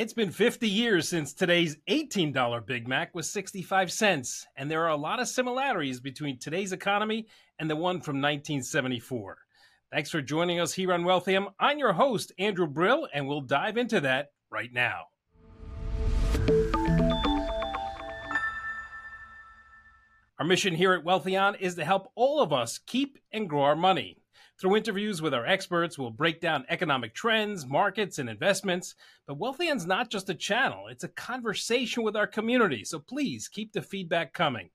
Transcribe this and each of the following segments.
It's been 50 years since today's $18 Big Mac was 65 cents, and there are a lot of similarities between today's economy and the one from 1974. Thanks for joining us here on Wealthion. I'm your host, Andrew Brill, and we'll dive into that right now. Our mission here at Wealthion is to help all of us keep and grow our money. Through interviews with our experts, we'll break down economic trends, markets, and investments. But Wealthion's not just a channel, it's a conversation with our community. So please keep the feedback coming.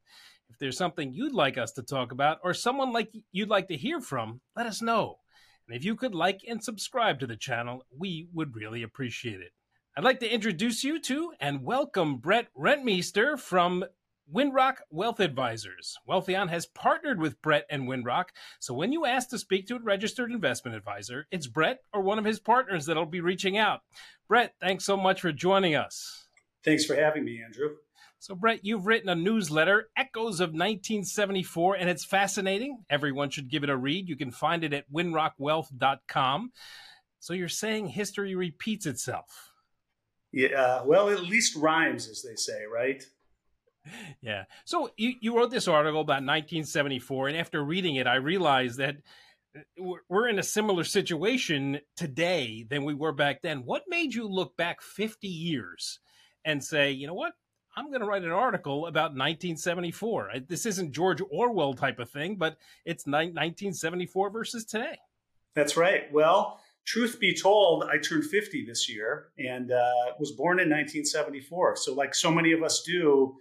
If there's something you'd like us to talk about or someone like you'd like to hear from, let us know. And if you could like and subscribe to the channel, we would really appreciate it. I'd like to introduce you to and welcome Brett Rentmeester from Windrock Wealth Advisors. Wealthion has partnered with Brett and Windrock, so when you ask to speak to a registered investment advisor, it's Brett or one of his partners that'll be reaching out. Brett, thanks so much for joining us. Thanks for having me, Andrew. So, Brett, you've written a newsletter, Echoes of 1974, and it's fascinating. Everyone should give it a read. You can find it at windrockwealth.com. So, you're saying history repeats itself? Yeah, uh, well, at least rhymes, as they say, right? Yeah. So you, you wrote this article about 1974, and after reading it, I realized that uh, we're in a similar situation today than we were back then. What made you look back 50 years and say, you know what? I'm going to write an article about 1974. This isn't George Orwell type of thing, but it's 1974 versus today. That's right. Well, truth be told, I turned 50 this year and uh, was born in 1974. So, like so many of us do,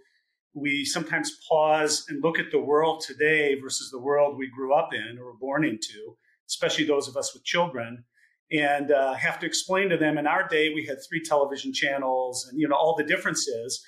we sometimes pause and look at the world today versus the world we grew up in or were born into, especially those of us with children, and uh, have to explain to them in our day we had three television channels and you know all the differences.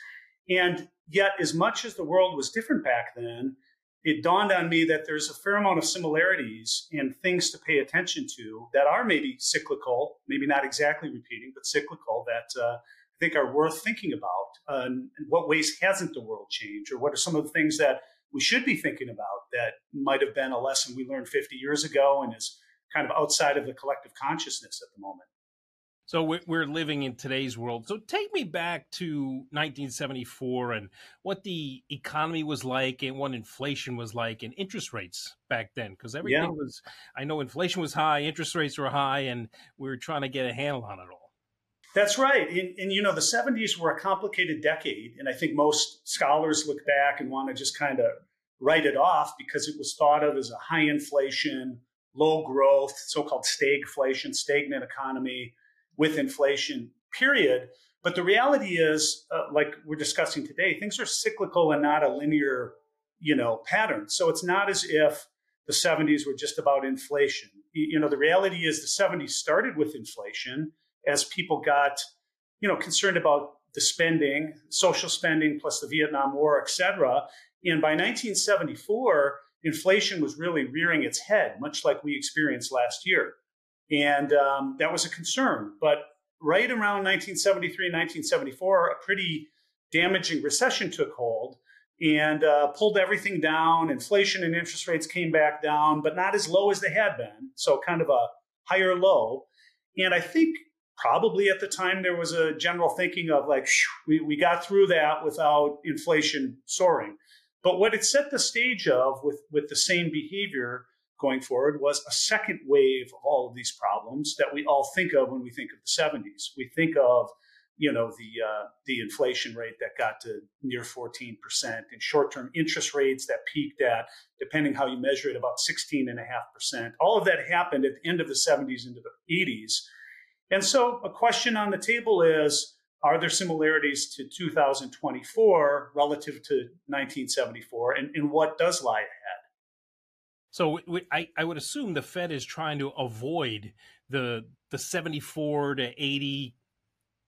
And yet, as much as the world was different back then, it dawned on me that there's a fair amount of similarities and things to pay attention to that are maybe cyclical, maybe not exactly repeating, but cyclical that uh, I think are worth thinking about. Uh, in what ways hasn't the world changed, or what are some of the things that we should be thinking about that might have been a lesson we learned 50 years ago and is kind of outside of the collective consciousness at the moment? So we're living in today's world. So take me back to 1974 and what the economy was like and what inflation was like and interest rates back then. Because everything yeah. was, I know inflation was high, interest rates were high, and we were trying to get a handle on it all. That's right. And, and, you know, the 70s were a complicated decade. And I think most scholars look back and want to just kind of write it off because it was thought of as a high inflation, low growth, so called stagflation, stagnant economy with inflation period. But the reality is, uh, like we're discussing today, things are cyclical and not a linear, you know, pattern. So it's not as if the 70s were just about inflation. You know, the reality is the 70s started with inflation as people got, you know, concerned about the spending, social spending, plus the Vietnam War, et cetera. And by 1974, inflation was really rearing its head, much like we experienced last year. And um, that was a concern. But right around 1973, 1974, a pretty damaging recession took hold and uh, pulled everything down. Inflation and interest rates came back down, but not as low as they had been. So, kind of a higher low. And I think probably at the time there was a general thinking of like we, we got through that without inflation soaring but what it set the stage of with with the same behavior going forward was a second wave of all of these problems that we all think of when we think of the 70s. We think of you know the uh, the inflation rate that got to near 14% and short-term interest rates that peaked at depending how you measure it about 16.5% all of that happened at the end of the 70s into the 80s and so a question on the table is are there similarities to 2024 relative to 1974 and, and what does lie ahead so I, I would assume the fed is trying to avoid the the 74 to 80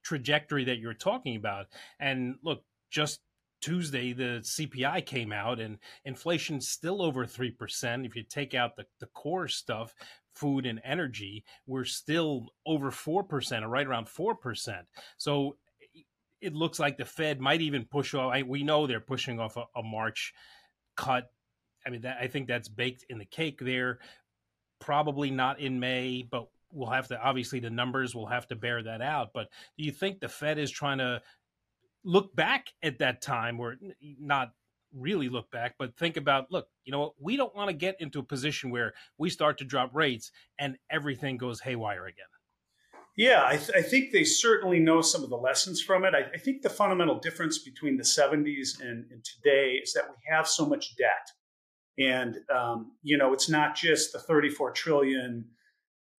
trajectory that you're talking about. And look, just Tuesday, the CPI came out and inflation's still over 3%. If you take out the, the core stuff, food and energy, we're still over 4% or right around 4%. So it looks like the Fed might even push off. I, we know they're pushing off a, a March cut. I mean, that, I think that's baked in the cake there. Probably not in May, but we'll have to obviously the numbers will have to bear that out. But do you think the Fed is trying to look back at that time, or not really look back, but think about look, you know what, we don't want to get into a position where we start to drop rates and everything goes haywire again. Yeah, I, th- I, think they certainly know some of the lessons from it. I, I think the fundamental difference between the 70s and, and, today is that we have so much debt. And, um, you know, it's not just the 34 trillion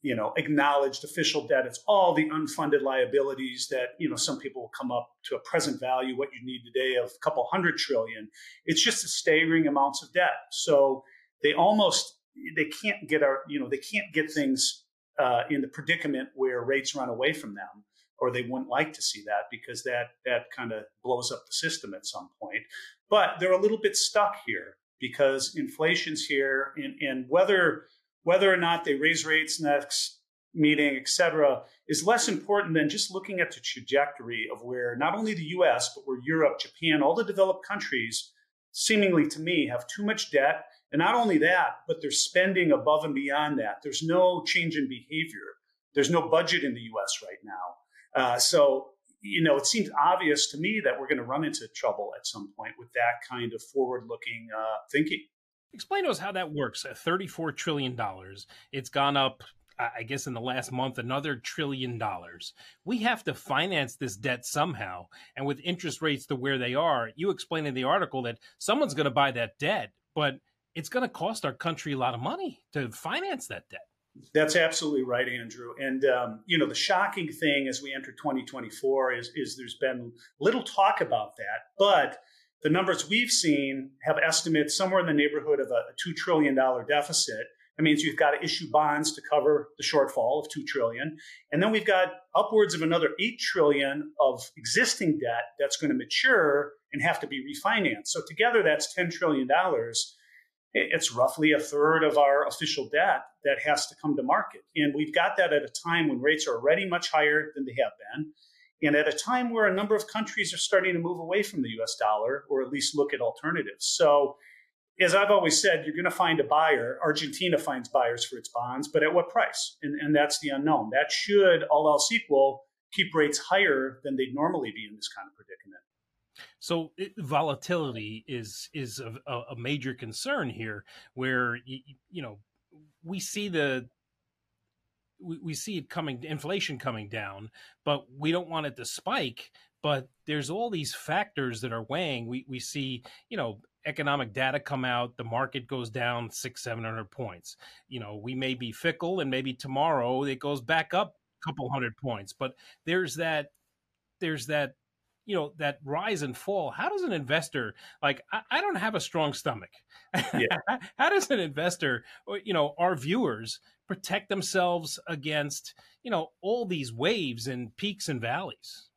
you know, acknowledged official debt. It's all the unfunded liabilities that, you know, some people will come up to a present value, what you need today of a couple hundred trillion. It's just a staggering amounts of debt. So they almost, they can't get our, you know, they can't get things uh, in the predicament where rates run away from them or they wouldn't like to see that because that, that kind of blows up the system at some point. But they're a little bit stuck here because inflation's here and, and whether, whether or not they raise rates next meeting, et cetera, is less important than just looking at the trajectory of where not only the US, but where Europe, Japan, all the developed countries, seemingly to me, have too much debt. And not only that, but they're spending above and beyond that. There's no change in behavior. There's no budget in the US right now. Uh, so, you know, it seems obvious to me that we're going to run into trouble at some point with that kind of forward looking uh, thinking. Explain to us how that works. $34 trillion. It's gone up, I guess, in the last month, another trillion dollars. We have to finance this debt somehow. And with interest rates to where they are, you explain in the article that someone's going to buy that debt, but it's going to cost our country a lot of money to finance that debt. That's absolutely right, Andrew. And um, you know, the shocking thing as we enter 2024 is is there's been little talk about that, but the numbers we've seen have estimates somewhere in the neighborhood of a $2 trillion deficit. That means you've got to issue bonds to cover the shortfall of 2 trillion. And then we've got upwards of another 8 trillion of existing debt that's going to mature and have to be refinanced. So together that's 10 trillion dollars. It's roughly a third of our official debt that has to come to market. And we've got that at a time when rates are already much higher than they have been and at a time where a number of countries are starting to move away from the US dollar or at least look at alternatives. So, as I've always said, you're going to find a buyer. Argentina finds buyers for its bonds, but at what price? And, and that's the unknown. That should, all else equal, keep rates higher than they'd normally be in this kind of predicament. So it, volatility is is a, a, major concern here, where you, you know we see the we, we see it coming, inflation coming down, but we don't want it to spike. But there's all these factors that are weighing. We we see, you know, economic data come out, the market goes down six, seven hundred points. You know, we may be fickle, and maybe tomorrow it goes back up a couple hundred points. But there's that, there's that you know that rise and fall how does an investor like i, I don't have a strong stomach. Yeah. how does an investor or you know our viewers protect themselves against you know all these waves and peaks and valleys?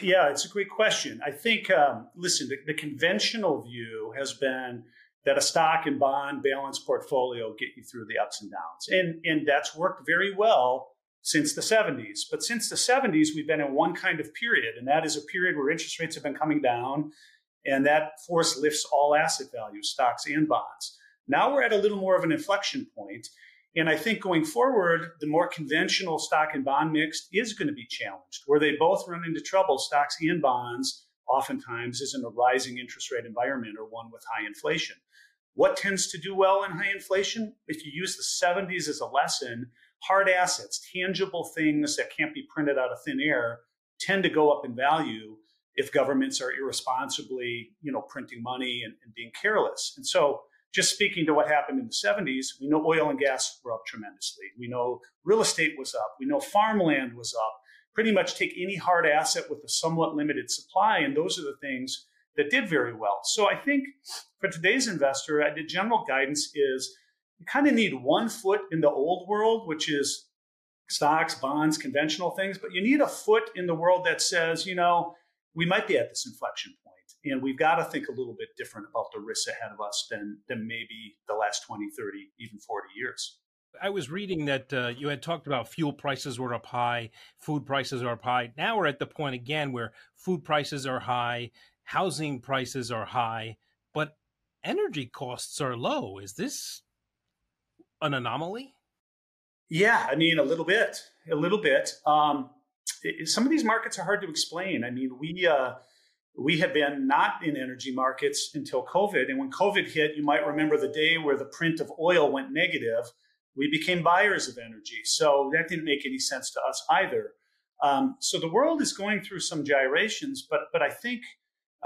Yeah it's a great question. I think um, listen the, the conventional view has been that a stock and bond balanced portfolio get you through the ups and downs and and that's worked very well since the 70s. But since the 70s, we've been in one kind of period, and that is a period where interest rates have been coming down, and that force lifts all asset values, stocks and bonds. Now we're at a little more of an inflection point, and I think going forward, the more conventional stock and bond mix is going to be challenged, where they both run into trouble, stocks and bonds, oftentimes is in a rising interest rate environment or one with high inflation. what tends to do well in high inflation? If you use the 70s as a lesson, hard assets, tangible things that can't be printed out of thin air, tend to go up in value if governments are irresponsibly, you know, printing money and, and being careless. And so just speaking to what happened in the 70s, we know oil and gas were up tremendously. We know real estate was up. We know farmland was up. Pretty much take any hard asset with a somewhat limited supply, and those are the things that did very well. So I think for today's investor, uh, the general guidance is you kind of need one foot in the old world, which is stocks, bonds, conventional things, but you need a foot in the world that says, you know, we might be at this inflection point and we've got to think a little bit different about the risks ahead of us than than maybe the last 20 30 even 40 years I was reading that uh, you had talked about fuel prices were up high, food prices are up high. Now we're at the point again where food prices are high, housing prices are high, but energy costs are low. Is this an anomaly? Yeah, I mean, a little bit, a little bit. Um, it, some of these markets are hard to explain. I mean, we uh, we had been not in energy markets until COVID, and when COVID hit, you might remember the day where the print of oil went negative. We became buyers of energy, so that didn't make any sense to us either. Um, so the world is going through some gyrations, but but I think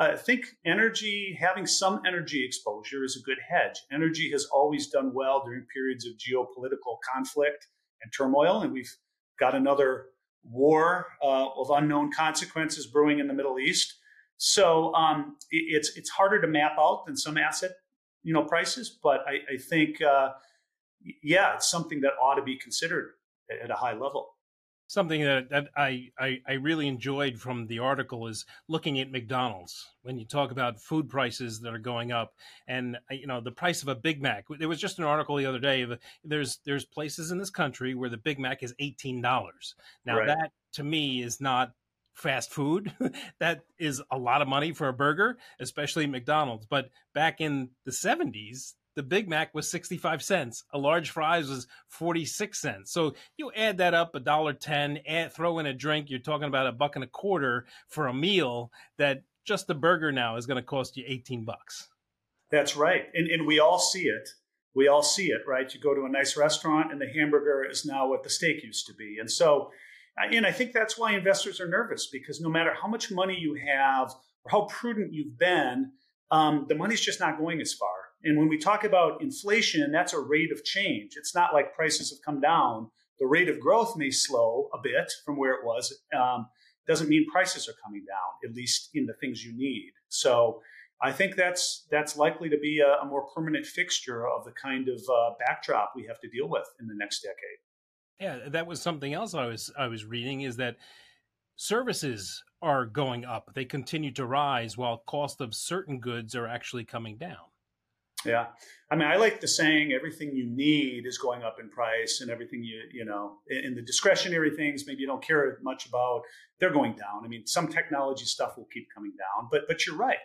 I think energy, having some energy exposure is a good hedge. Energy has always done well during periods of geopolitical conflict and turmoil, and we've got another war uh, of unknown consequences brewing in the Middle East. So um, it's it's harder to map out than some asset you know prices, but I, I think uh, yeah, it's something that ought to be considered at a high level something that, that I, I, I really enjoyed from the article is looking at McDonald's when you talk about food prices that are going up and uh, you know the price of a Big Mac. There was just an article the other day. There's there's places in this country where the Big Mac is eighteen dollars. Now right. that to me is not fast food. that is a lot of money for a burger, especially McDonald's. But back in the 70s, the Big Mac was 65 cents. A large fries was 46 cents. So you add that up a dollar 10, add, throw in a drink, you're talking about a buck and a quarter for a meal that just the burger now is going to cost you 18 bucks. That's right. And, and we all see it. We all see it, right? You go to a nice restaurant and the hamburger is now what the steak used to be. And so, and I think that's why investors are nervous because no matter how much money you have or how prudent you've been, um, the money's just not going as far. And when we talk about inflation, that's a rate of change. It's not like prices have come down. The rate of growth may slow a bit from where it was. Um, doesn't mean prices are coming down, at least in the things you need. So I think that's that's likely to be a, a more permanent fixture of the kind of uh, backdrop we have to deal with in the next decade. Yeah, that was something else I was I was reading is that services are going up. They continue to rise while cost of certain goods are actually coming down. Yeah. I mean, I like the saying everything you need is going up in price and everything you, you know, in the discretionary things maybe you don't care much about, they're going down. I mean, some technology stuff will keep coming down, but but you're right.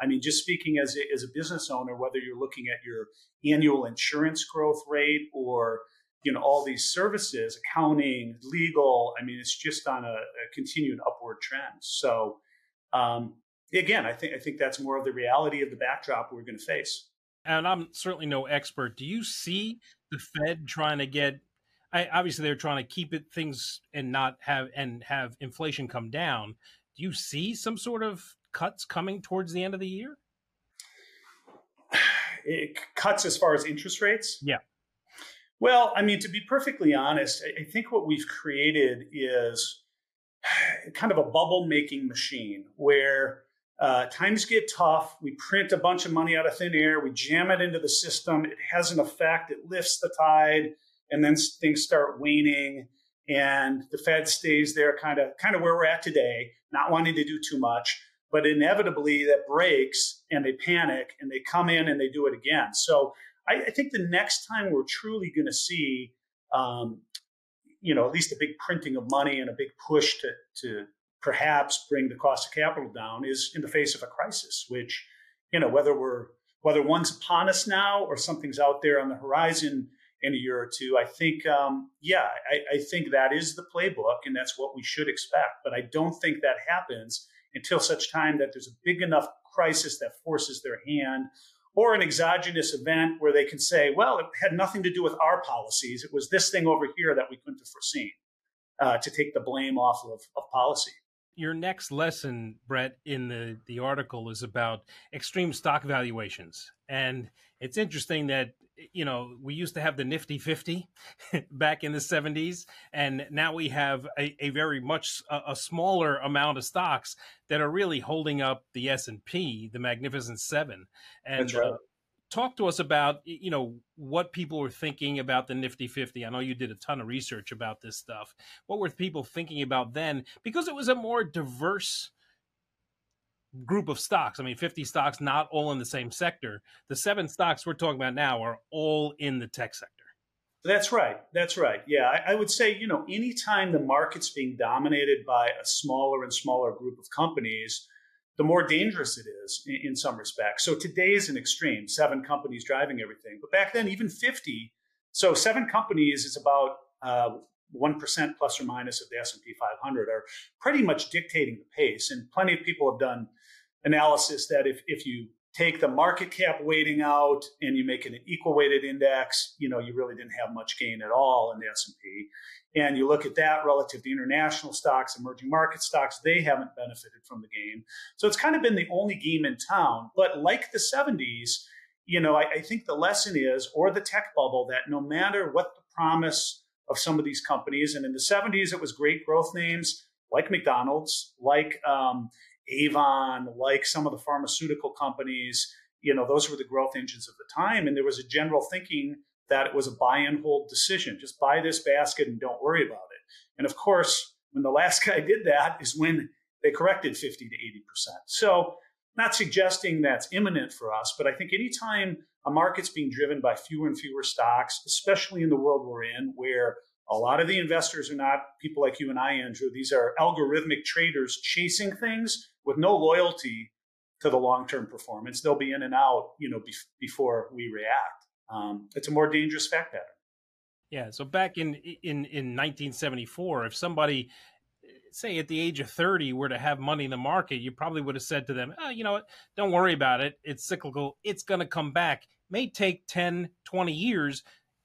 I mean, just speaking as a, as a business owner, whether you're looking at your annual insurance growth rate or, you know, all these services, accounting, legal, I mean, it's just on a, a continued upward trend. So, um, again, I think I think that's more of the reality of the backdrop we're going to face and I'm certainly no expert. Do you see the Fed trying to get? I, obviously, they're trying to keep it things and not have and have inflation come down. Do you see some sort of cuts coming towards the end of the year? It cuts as far as interest rates. Yeah. Well, I mean, to be perfectly honest, I think what we've created is kind of a bubble making machine where uh, times get tough. We print a bunch of money out of thin air. We jam it into the system. It has an effect. It lifts the tide, and then things start waning. And the Fed stays there, kind of, kind of where we're at today, not wanting to do too much. But inevitably, that breaks, and they panic, and they come in and they do it again. So I, I think the next time we're truly going to see, um, you know, at least a big printing of money and a big push to to perhaps bring the cost of capital down is in the face of a crisis, which, you know, whether we're whether one's upon us now or something's out there on the horizon in a year or two, I think, um, yeah, I, I think that is the playbook and that's what we should expect. But I don't think that happens until such time that there's a big enough crisis that forces their hand or an exogenous event where they can say, well, it had nothing to do with our policies. It was this thing over here that we couldn't have foreseen uh, to take the blame off of, of policy. Your next lesson, Brett, in the, the article is about extreme stock valuations. And it's interesting that you know, we used to have the Nifty 50 back in the 70s, and now we have a, a very much a, a, smaller amount of stocks that are really holding up the S&P, the Magnificent Seven. And right. uh, talk to us about you know what people were thinking about the Nifty 50. I know you did a ton of research about this stuff. What were people thinking about then? Because it was a more diverse group of stocks. I mean, 50 stocks, not all in the same sector. The seven stocks we're talking about now are all in the tech sector. That's right. That's right. Yeah, I, I, would say, you know, anytime the market's being dominated by a smaller and smaller group of companies, the more dangerous it is in, in some respects. So today is an extreme, seven companies driving everything. But back then, even 50. So seven companies is about uh, 1% plus or minus of the S&P 500 are pretty much dictating the pace. And plenty of people have done analysis that if, if you take the market cap weighting out and you make it an equal weighted index, you know, you really didn't have much gain at all in the S&P. And you look at that relative to international stocks, emerging market stocks, they haven't benefited from the gain. So it's kind of been the only game in town. But like the 70s, you know, I, I think the lesson is, or the tech bubble, that no matter what the promise of some of these companies. And in the 70s, it was great growth names like McDonald's, like um, Avon, like some of the pharmaceutical companies. You know, those were the growth engines of the time. And there was a general thinking that it was a buy and hold decision. Just buy this basket and don't worry about it. And of course, when the last guy did that is when they corrected 50 to 80%. So, not suggesting that's imminent for us, but I think anytime a market's being driven by fewer and fewer stocks, especially in the world we're in, where a lot of the investors are not people like you and I, Andrew. These are algorithmic traders chasing things with no loyalty to the long-term performance. They'll be in and out, you know, be- before we react. Um, it's a more dangerous fact pattern. Yeah. So back in in in 1974, if somebody say at the age of 30 were to have money in the market, you probably would have said to them, oh, you know what, don't worry about it. It's cyclical. It's going to come back. May take 10, 20 years.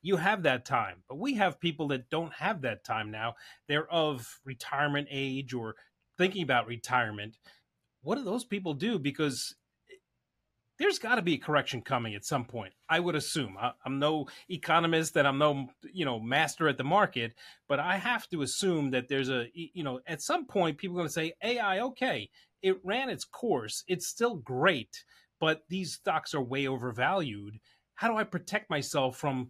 You have that time. But we have people that don't have that time now. They're of retirement age or thinking about retirement. What do those people do? Because eh, there's got to be a correction coming at some point. I would assume. I, am no economist and I'm no you know master at the market, but I have to assume that there's a you know at some point people are going to say AI. Okay, it ran its course. It's still great, but these stocks are way overvalued. How do I protect myself from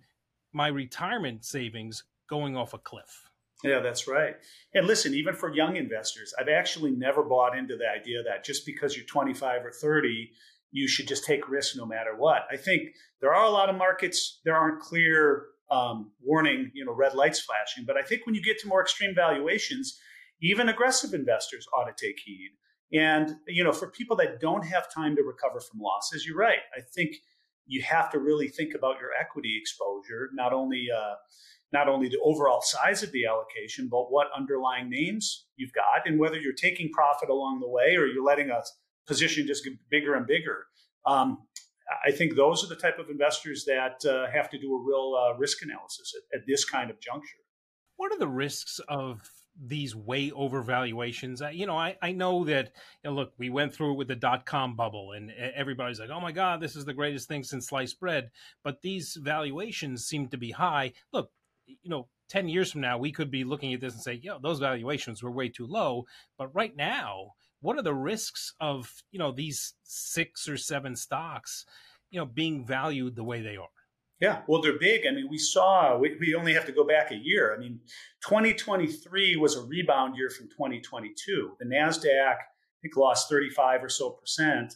my retirement savings going off a cliff? Yeah, that's right. And listen, even for young investors, I've actually never bought into the idea that just because you're 25 or 30 you should just take risks no matter what. I think there are a lot of markets there aren't clear um, warning, you know, red lights flashing. But I think when you get to more extreme valuations, even aggressive investors ought to take heed. And you know, for people that don't have time to recover from losses, you're right. I think you have to really think about your equity exposure, not only uh, not only the overall size of the allocation, but what underlying names you've got, and whether you're taking profit along the way or you're letting a position just get bigger and bigger. Um, I think those are the type of investors that uh, have to do a real uh, risk analysis at, at, this kind of juncture. What are the risks of these way over valuations? you know, I, I know that, you know, look, we went through it with the dot com bubble and everybody's like, oh my God, this is the greatest thing since sliced bread. But these valuations seem to be high. Look, you know, 10 years from now, we could be looking at this and say, yo, those valuations were way too low. But right now, what are the risks of you know these six or seven stocks you know being valued the way they are yeah. Well they're big. I mean we saw we, we only have to go back a year. I mean 2023 was a rebound year from 2022 the nasdaq i think lost 35 or so percent.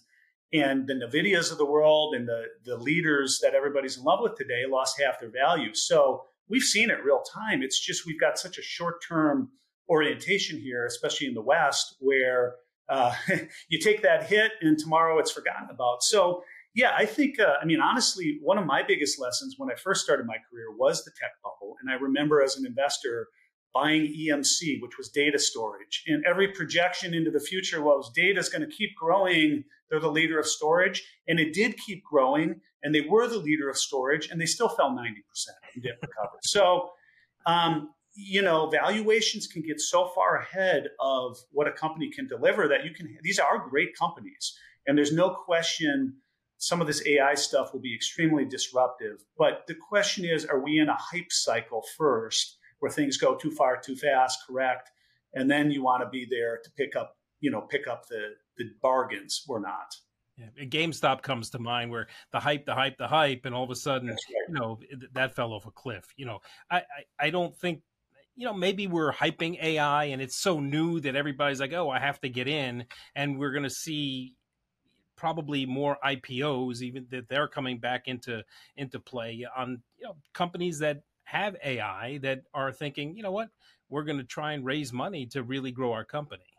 And the nvidias of the world and the, the leaders that everybody's in love with today lost half their value. So we've seen it real time. It's just we've got such a short term orientation here especially in the west where uh, you take that hit and tomorrow it's forgotten about. So, yeah, I think, uh, I mean, honestly, one of my biggest lessons when I first started my career was the tech bubble. And I remember as an investor, buying EMC, which was data storage. And every projection into the future was data is going to keep growing. They're the leader of storage. And it did keep growing. And they were the leader of storage. And they still fell 90% and didn't recover. So, um, you know, valuations can get so far ahead of what a company can deliver that you can, these are great companies. And there's no question some of this AI stuff will be extremely disruptive. But the question is, are we in a hype cycle first? where things go too far too fast, correct, and then you want to be there to pick up, you know, pick up the the bargains or not. Yeah, GameStop comes to mind where the hype, the hype, the hype, and all of a sudden, right. you know, that fell off a cliff. You know, I, I, I don't think you know, maybe we're hyping AI and it's so new that everybody's like, oh, I have to get in. And we're going to see probably more IPOs, even that they're coming back into into play on you know companies that have AI that are thinking, you know what, we're going to try and raise money to really grow our company.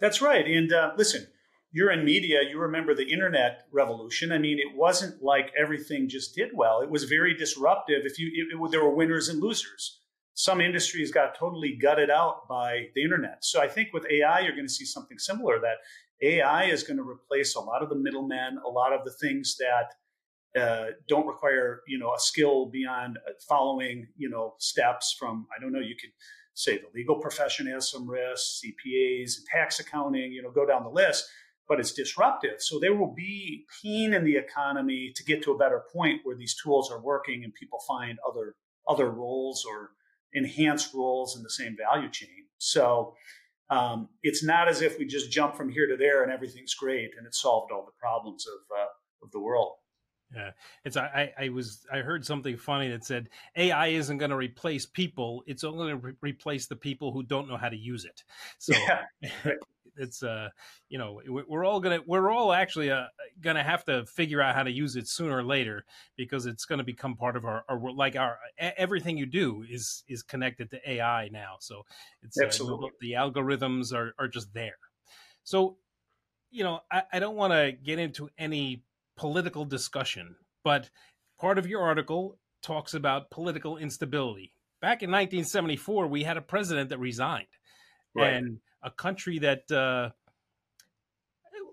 That's right. And uh, listen, you're in media, you remember the internet revolution. I mean, it wasn't like everything just did well. It was very disruptive. If you, it, it, there were winners and losers. Some industries got totally gutted out by the internet. So I think with AI, you're going to see something similar. That AI is going to replace a lot of the middlemen, a lot of the things that uh, don't require you know a skill beyond following you know steps from I don't know you could say the legal profession has some risks CPAs and tax accounting you know go down the list but it's disruptive. So there will be pain in the economy to get to a better point where these tools are working and people find other other roles or enhanced roles in the same value chain. So um, it's not as if we just jump from here to there and everything's great and it solved all the problems of uh, of the world yeah, it's I, I was I heard something funny that said AI isn't going to replace people; it's only going to re- replace the people who don't know how to use it. So yeah. it's uh you know we're all gonna we're all actually uh, gonna have to figure out how to use it sooner or later because it's going to become part of our, our like our everything you do is is connected to AI now. So it's absolutely uh, the, the algorithms are are just there. So you know I, I don't want to get into any political discussion, but part of your article talks about political instability. Back in 1974, we had a president that resigned, right. and a country that, uh,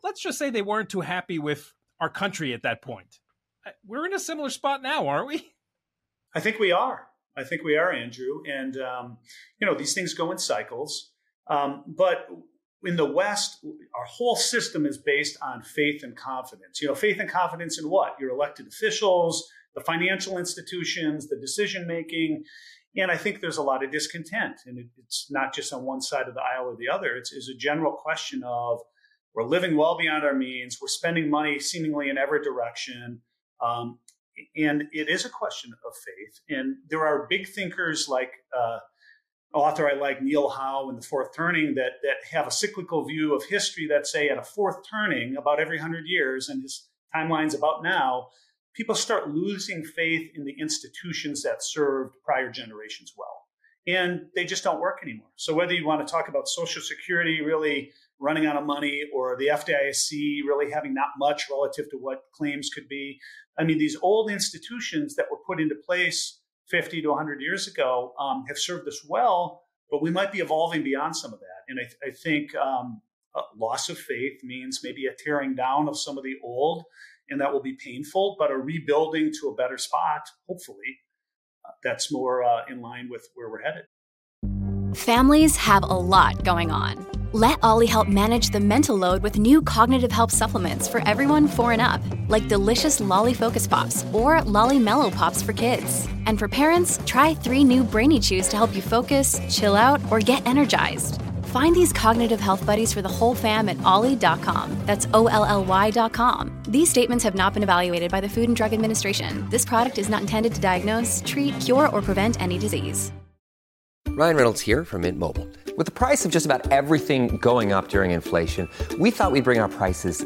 let's just say, they weren't too happy with our country at that point. Uh, we're in a similar spot now, aren't we? I think we are. I think we are, Andrew. And um, you know, these things go in cycles. Um, but in the West, our whole system is based on faith and confidence. You know, faith and confidence in what? Your elected officials, the financial institutions, the decision making. And I think there's a lot of discontent. And it, it's not just on one side of the aisle or the other. It's, it's a general question of we're living well beyond our means, we're spending money seemingly in every direction. Um, and it is a question of faith. And there are big thinkers like uh, author I like, Neil Howe, in The Fourth Turning, that, that have a cyclical view of history that say at a fourth turning, about every hundred years, and his timeline's about now, people start losing faith in the institutions that served prior generations well. And they just don't work anymore. So whether you want to talk about Social Security really running out of money or the FDIC really having not much relative to what claims could be, I mean, these old institutions that were put into place 50 to 100 years ago um, have served us well, but we might be evolving beyond some of that. And I, th- I think um, loss of faith means maybe a tearing down of some of the old, and that will be painful, but a rebuilding to a better spot, hopefully, uh, that's more uh, in line with where we're headed. Families have a lot going on. Let Olly help manage the mental load with new cognitive help supplements for everyone four and up, like delicious Lolly Focus Pops or Lolly Mellow Pops for kids. And for parents, try three new Brainy Chews to help you focus, chill out, or get energized. Find these cognitive health buddies for the whole fam at olly.com. That's O L L Y.com. These statements have not been evaluated by the Food and Drug Administration. This product is not intended to diagnose, treat, cure, or prevent any disease. Ryan Reynolds here from Mint Mobile. With the price of just about everything going up during inflation, we thought we'd bring our prices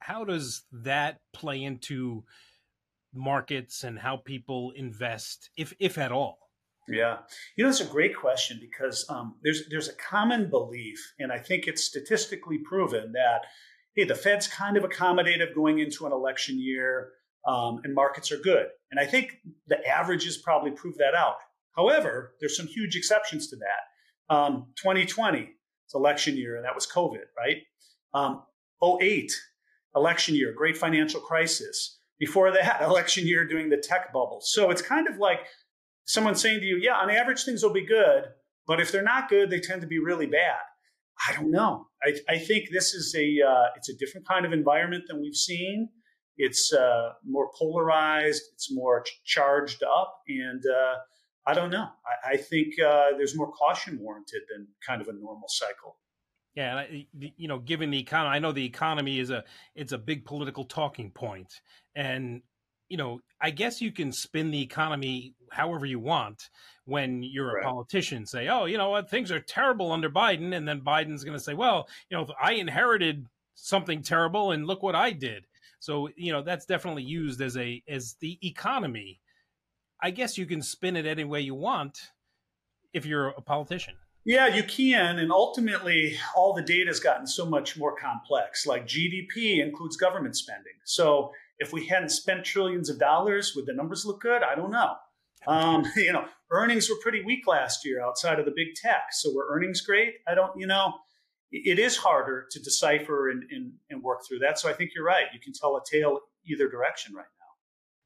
How does that play into markets and how people invest, if if at all? Yeah, you know, it's a great question because um, there's there's a common belief, and I think it's statistically proven that hey, the Fed's kind of accommodative going into an election year, um, and markets are good. And I think the averages probably prove that out. However, there's some huge exceptions to that. Um, 2020, it's election year, and that was COVID, right? Um, 08, election year, great financial crisis. Before that, election year during the tech bubble. So it's kind of like someone saying to you, yeah, on average, things will be good, but if they're not good, they tend to be really bad. I don't know. I, I think this is a uh, it's a different kind of environment than we've seen. It's uh, more polarized. It's more ch- charged up, and uh, I don't know. I, I think uh, there's more caution warranted than kind of a normal cycle. Yeah, and I, you know, given the economy, I know the economy is a it's a big political talking point. point, and you know, I guess you can spin the economy however you want when you're right. a politician. Say, oh, you know what, things are terrible under Biden, and then Biden's going to say, well, you know, I inherited something terrible, and look what I did. So, you know, that's definitely used as a as the economy. I guess you can spin it any way you want if you're a politician. Yeah, you can. And ultimately, all the data has gotten so much more complex. Like GDP includes government spending. So if we hadn't spent trillions of dollars, would the numbers look good? I don't know. Um, you know, earnings were pretty weak last year outside of the big tech. So were earnings great? I don't, you know, it is harder to decipher and, and, and work through that. So I think you're right. You can tell a tale either direction right now.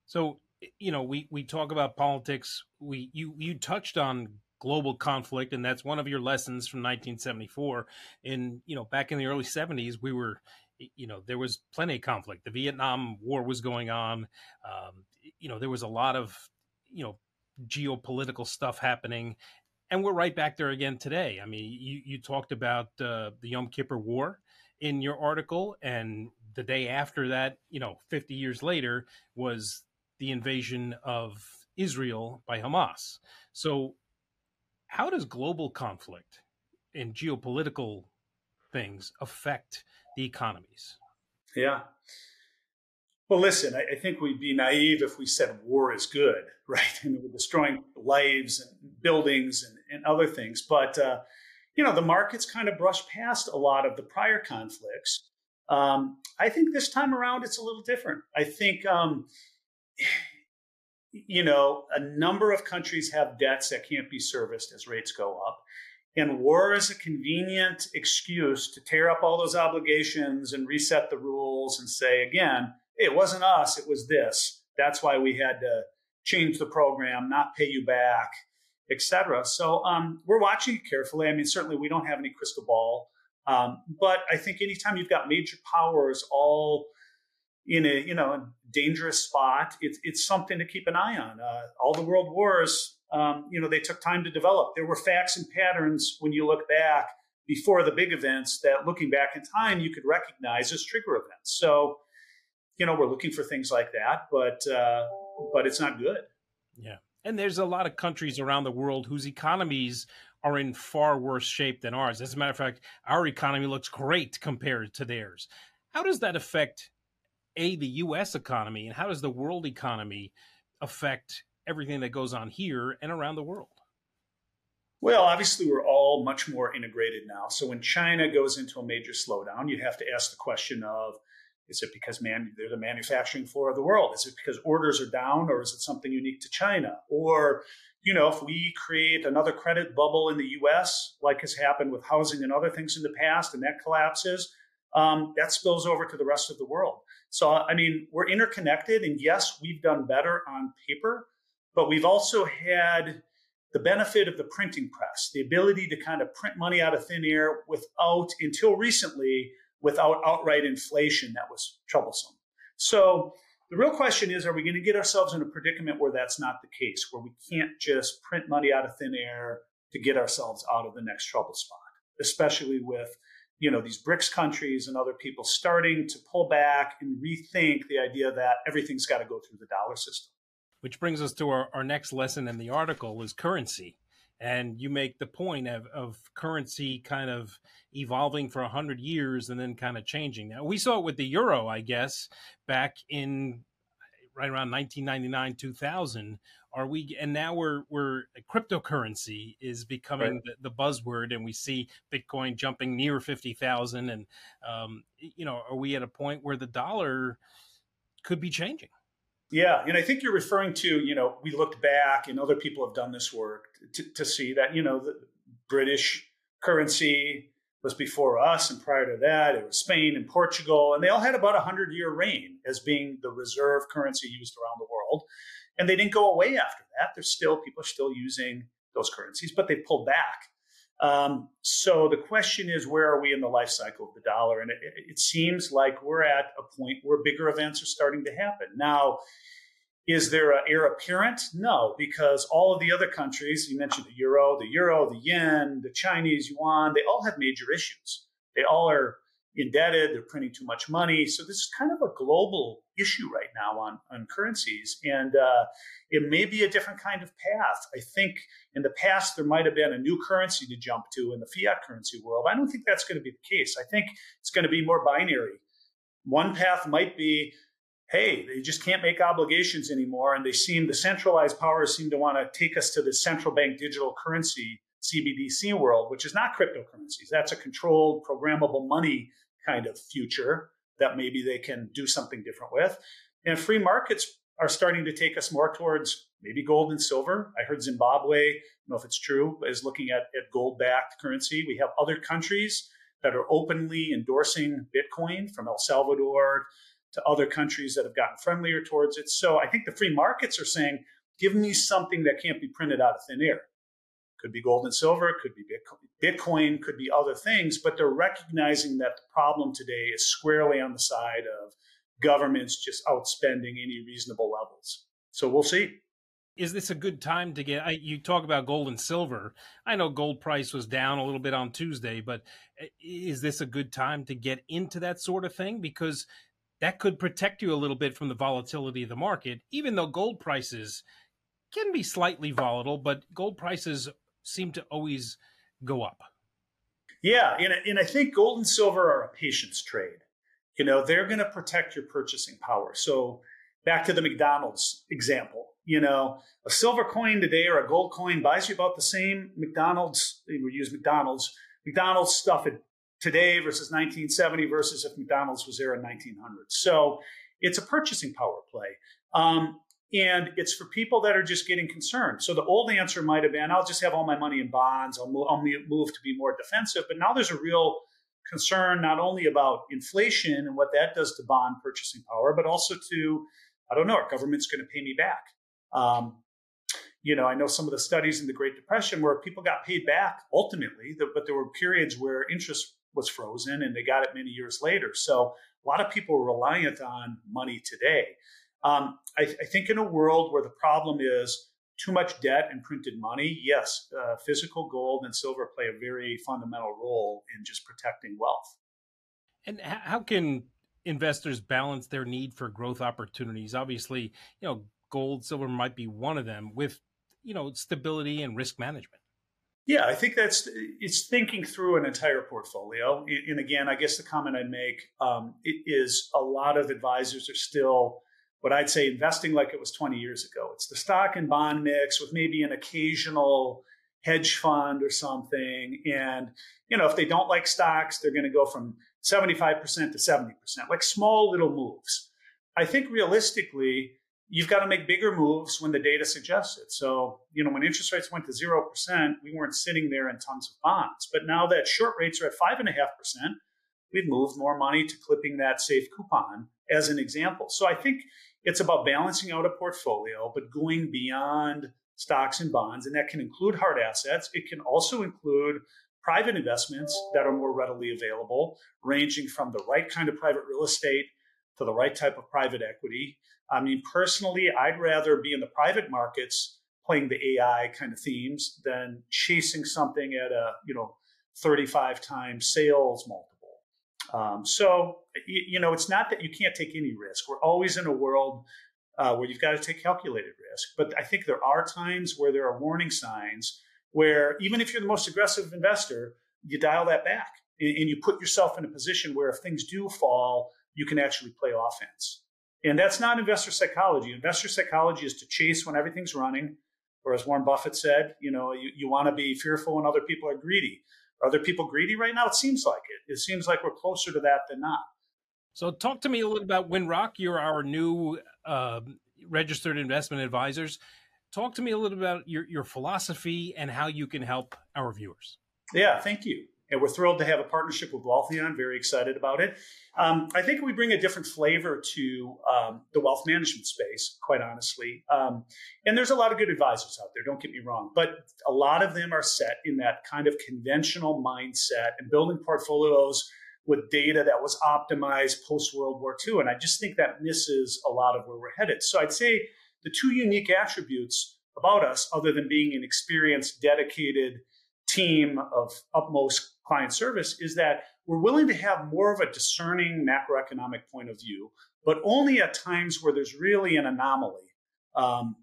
So, you know, we, we talk about politics. We you you touched on global conflict, and that's one of your lessons from 1974. In you know, back in the early 70s, we were, you know, there was plenty of conflict. The Vietnam War was going on. Um, you know, there was a lot of, you know, geopolitical stuff happening, and we're right back there again today. I mean, you you talked about uh, the Yom Kippur War in your article, and the day after that, you know, 50 years later, was the invasion of Israel by Hamas. So how does global conflict and geopolitical things affect the economies? Yeah. Well, listen, I, I, think we'd be naive if we said war is good, right? And we're destroying lives and buildings and, and other things. But, uh, you know, the markets kind of brush past a lot of the prior conflicts. Um, I think this time around it's a little different. I think um, you know, a number of countries have debts that can't be serviced as rates go up. And war is a convenient excuse to tear up all those obligations and reset the rules and say, again, hey, it wasn't us, it was this. That's why we had to change the program, not pay you back, etc. So um, we're watching it carefully. I mean, certainly we don't have any crystal ball. Um, but I think anytime you've got major powers all in a you know dangerous spot, it's it's something to keep an eye on. Uh, all the world wars, um, you know, they took time to develop. There were facts and patterns when you look back before the big events that, looking back in time, you could recognize as trigger events. So, you know, we're looking for things like that, but uh, but it's not good. Yeah, and there's a lot of countries around the world whose economies are in far worse shape than ours. As a matter of fact, our economy looks great compared to theirs. How does that affect a the U.S. economy and how does the world economy affect everything that goes on here and around the world? Well, obviously, we're all much more integrated now. So when China goes into a major slowdown, you have to ask the question of is it because man, they're the manufacturing floor of the world? Is it because orders are down, or is it something unique to China? Or, you know, if we create another credit bubble in the US, like has happened with housing and other things in the past, and that collapses, um, that spills over to the rest of the world. So, I mean, we're interconnected, and yes, we've done better on paper, but we've also had the benefit of the printing press, the ability to kind of print money out of thin air without, until recently, without outright inflation that was troublesome. So, the real question is are we going to get ourselves in a predicament where that's not the case, where we can't just print money out of thin air to get ourselves out of the next trouble spot, especially with you know these BRICS countries and other people starting to pull back and rethink the idea that everything's got to go through the dollar system. Which brings us to our, our next lesson in the article is currency And you make the point of, of currency kind of evolving for 100 years and then kind of changing. Now, we saw it with the euro, I guess, back in right around 1999 2000 are we and now we're we're cryptocurrency is becoming right. the, the, buzzword and we see bitcoin jumping near 50000 and um, you know are we at a point where the dollar could be changing yeah, and I think you're referring to, you know, we looked back and other people have done this work to, to see that, you know, the British currency was before us, and prior to that, it was Spain and Portugal, and they all had about a hundred year reign as being the reserve currency used around the world, and they didn't go away after that. There's still people are still using those currencies, but they pulled back. Um, so the question is, where are we in the life cycle of the dollar? And it, it seems like we're at a point where bigger events are starting to happen now. Is there an heir apparent? No, because all of the other countries, you mentioned the euro, the euro, the yen, the Chinese yuan, they all have major issues. They all are indebted, they're printing too much money. So this is kind of a global issue right now on, on currencies. And uh, it may be a different kind of path. I think in the past, there might have been a new currency to jump to in the fiat currency world. I don't think that's going to be the case. I think it's going to be more binary. One path might be hey, they just can't make obligations anymore. And they seem, the centralized powers seem to want to take us to the central bank digital currency, CBDC world, which is not cryptocurrencies. That's a controlled, programmable money kind of future that maybe they can do something different with. And free markets are starting to take us more towards maybe gold and silver. I heard Zimbabwe, I don't know if it's true, is looking at, at gold backed currency. We have other countries that are openly endorsing Bitcoin from El Salvador to other countries that have gotten friendlier towards it. So I think the free markets are saying, give me something that can't be printed out of thin air. Could be gold and silver, could be Bitcoin, could be other things, but they're recognizing that the problem today is squarely on the side of governments just outspending any reasonable levels. So we'll see. Is this a good time to get? I, you talk about gold and silver. I know gold price was down a little bit on Tuesday, but eh, is this a good time to get into that sort of thing? Because that could protect you a little bit from the volatility of the market, even though gold prices can be slightly volatile, but gold prices seem to always go up. Yeah, and, and I think gold and silver are a patience trade. You know, they're going to protect your purchasing power. So back to the McDonald's example, you know, a silver coin today or a gold coin buys you about the same McDonald's, we use McDonald's, McDonald's stuff at today versus 1970 versus if McDonald's was there in 1900. So it's a purchasing power play. Um, and it's for people that are just getting concerned. So the old answer might have been, I'll just have all my money in bonds. I'll move, I'll move to be more defensive. But now there's a real concern not only about inflation and what that does to bond purchasing power, but also to, I don't know, our government's going to pay me back. Um, you know, I know some of the studies in the Great Depression where people got paid back ultimately, but there were periods where interest was frozen and they got it many years later. So a lot of people are reliant on money today. Um, I, I, think in a world where the problem is too much debt and printed money, yes, uh, physical gold and silver play a very fundamental role in just protecting wealth. And how can investors balance their need for growth opportunities? Obviously, you know, gold, silver might be one of them with, you know, stability and risk management. Yeah, I think that's it's thinking through an entire portfolio. And again, I guess the comment I'd make um, is a lot of advisors are still what I'd say investing like it was 20 years ago. It's the stock and bond mix with maybe an occasional hedge fund or something. And you know, if they don't like stocks, they're going to go from 75% to 70%, like small little moves. I think realistically, you've got to make bigger moves when the data suggests it. So, you know, when interest rates went to 0%, we weren't sitting there in tons of bonds. But now that short rates are at 5.5%, we've moved more money to clipping that safe coupon as an example. So I think it's about balancing out a portfolio, but going beyond stocks and bonds. And that can include hard assets. It can also include private investments that are more readily available, ranging from the right kind of private real estate to the right type of private equity. I mean, personally, I'd rather be in the private markets playing the AI kind of themes than chasing something at a, you know, 35 times sales multiple. Um, so, you, you, know, it's not that you can't take any risk. We're always in a world uh, where you've got to take calculated risk. But I think there are times where there are warning signs where even if you're the most aggressive investor, you dial that back and you put yourself in a position where if things do fall, you can actually play offense. And that's not investor psychology. Investor psychology is to chase when everything's running, or as Warren Buffett said, you know, you, you want to be fearful when other people are greedy. Are other people greedy right now? It seems like it. It seems like we're closer to that than not. So, talk to me a little about Windrock. You're our new uh, registered investment advisors. Talk to me a little about your, your philosophy and how you can help our viewers. Yeah, thank you. And we're thrilled to have a partnership with Wealthion. Very excited about it. Um, I think we bring a different flavor to um, the wealth management space, quite honestly. Um, and there's a lot of good advisors out there, don't get me wrong, but a lot of them are set in that kind of conventional mindset and building portfolios with data that was optimized post World War II. And I just think that misses a lot of where we're headed. So I'd say the two unique attributes about us, other than being an experienced, dedicated team of utmost client service, is that we're willing to have more of a discerning macroeconomic point of view, but only at times where there's really an anomaly. Um,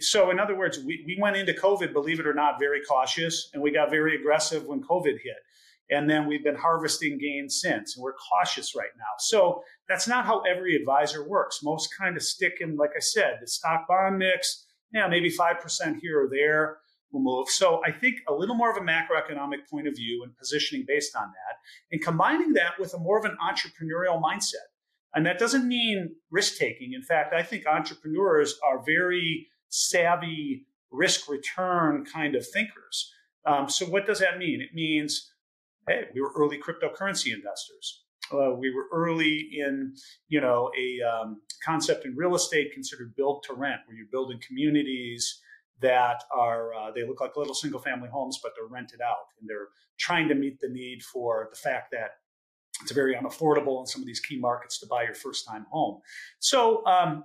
so, in other words, we, we went into COVID, believe it or not, very cautious, and we got very aggressive when COVID hit. And then we've been harvesting gains since, and we're cautious right now. So that's not how every advisor works. Most kind of stick in, like I said, the stock bond mix, yeah, maybe 5% here or there will move. So I think a little more of a macroeconomic point of view and positioning based on that, and combining that with a more of an entrepreneurial mindset. And that doesn't mean risk taking. In fact, I think entrepreneurs are very savvy risk return kind of thinkers. Um, so what does that mean? It means hey, we were early cryptocurrency investors. Uh, we were early in, you know, a um, concept in real estate considered build to rent, where you're building communities that are uh, they look like little single family homes, but they're rented out, and they're trying to meet the need for the fact that it's very unaffordable in some of these key markets to buy your first time home. So um,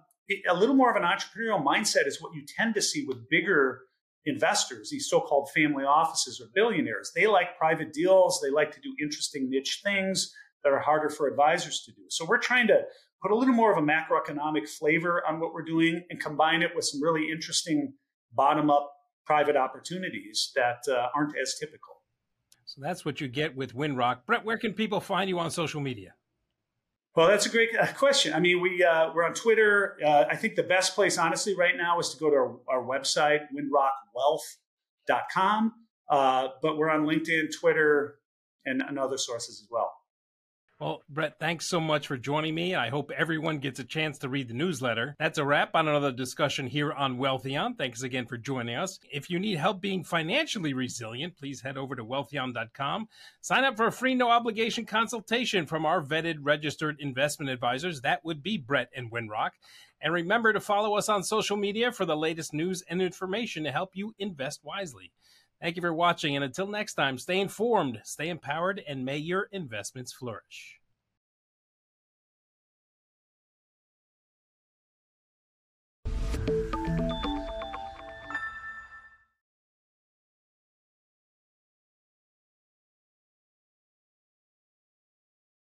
a little more of an entrepreneurial mindset is what you tend to see with bigger investors, these so-called family offices or billionaires. They like private deals. They like to do interesting niche things that are harder for advisors to do. So we're trying to put a little more of a macroeconomic flavor on what we're doing and combine it with some really interesting bottom-up private opportunities that uh, aren't as typical. So that's what you get with Windrock. Brett, where can people find you on social media? Well, that's a great uh, question. I mean, we uh, we're on Twitter. Uh, I think the best place, honestly, right now is to go to our, our website, windrockwealth.com. Uh, but we're on LinkedIn, Twitter, and, and other sources as well. Well, Brett, thanks so much for joining me. I hope everyone gets a chance to read the newsletter. That's a wrap on another discussion here on Wealthion. Thanks again for joining us. If you need help being financially resilient, please head over to wealthion.com. Sign up for a free no obligation consultation from our vetted registered investment advisors. That would be Brett and Windrock. And remember to follow us on social media for the latest news and information to help you invest wisely. Thank you for watching, and until next time, stay informed, stay empowered, and may your investments flourish.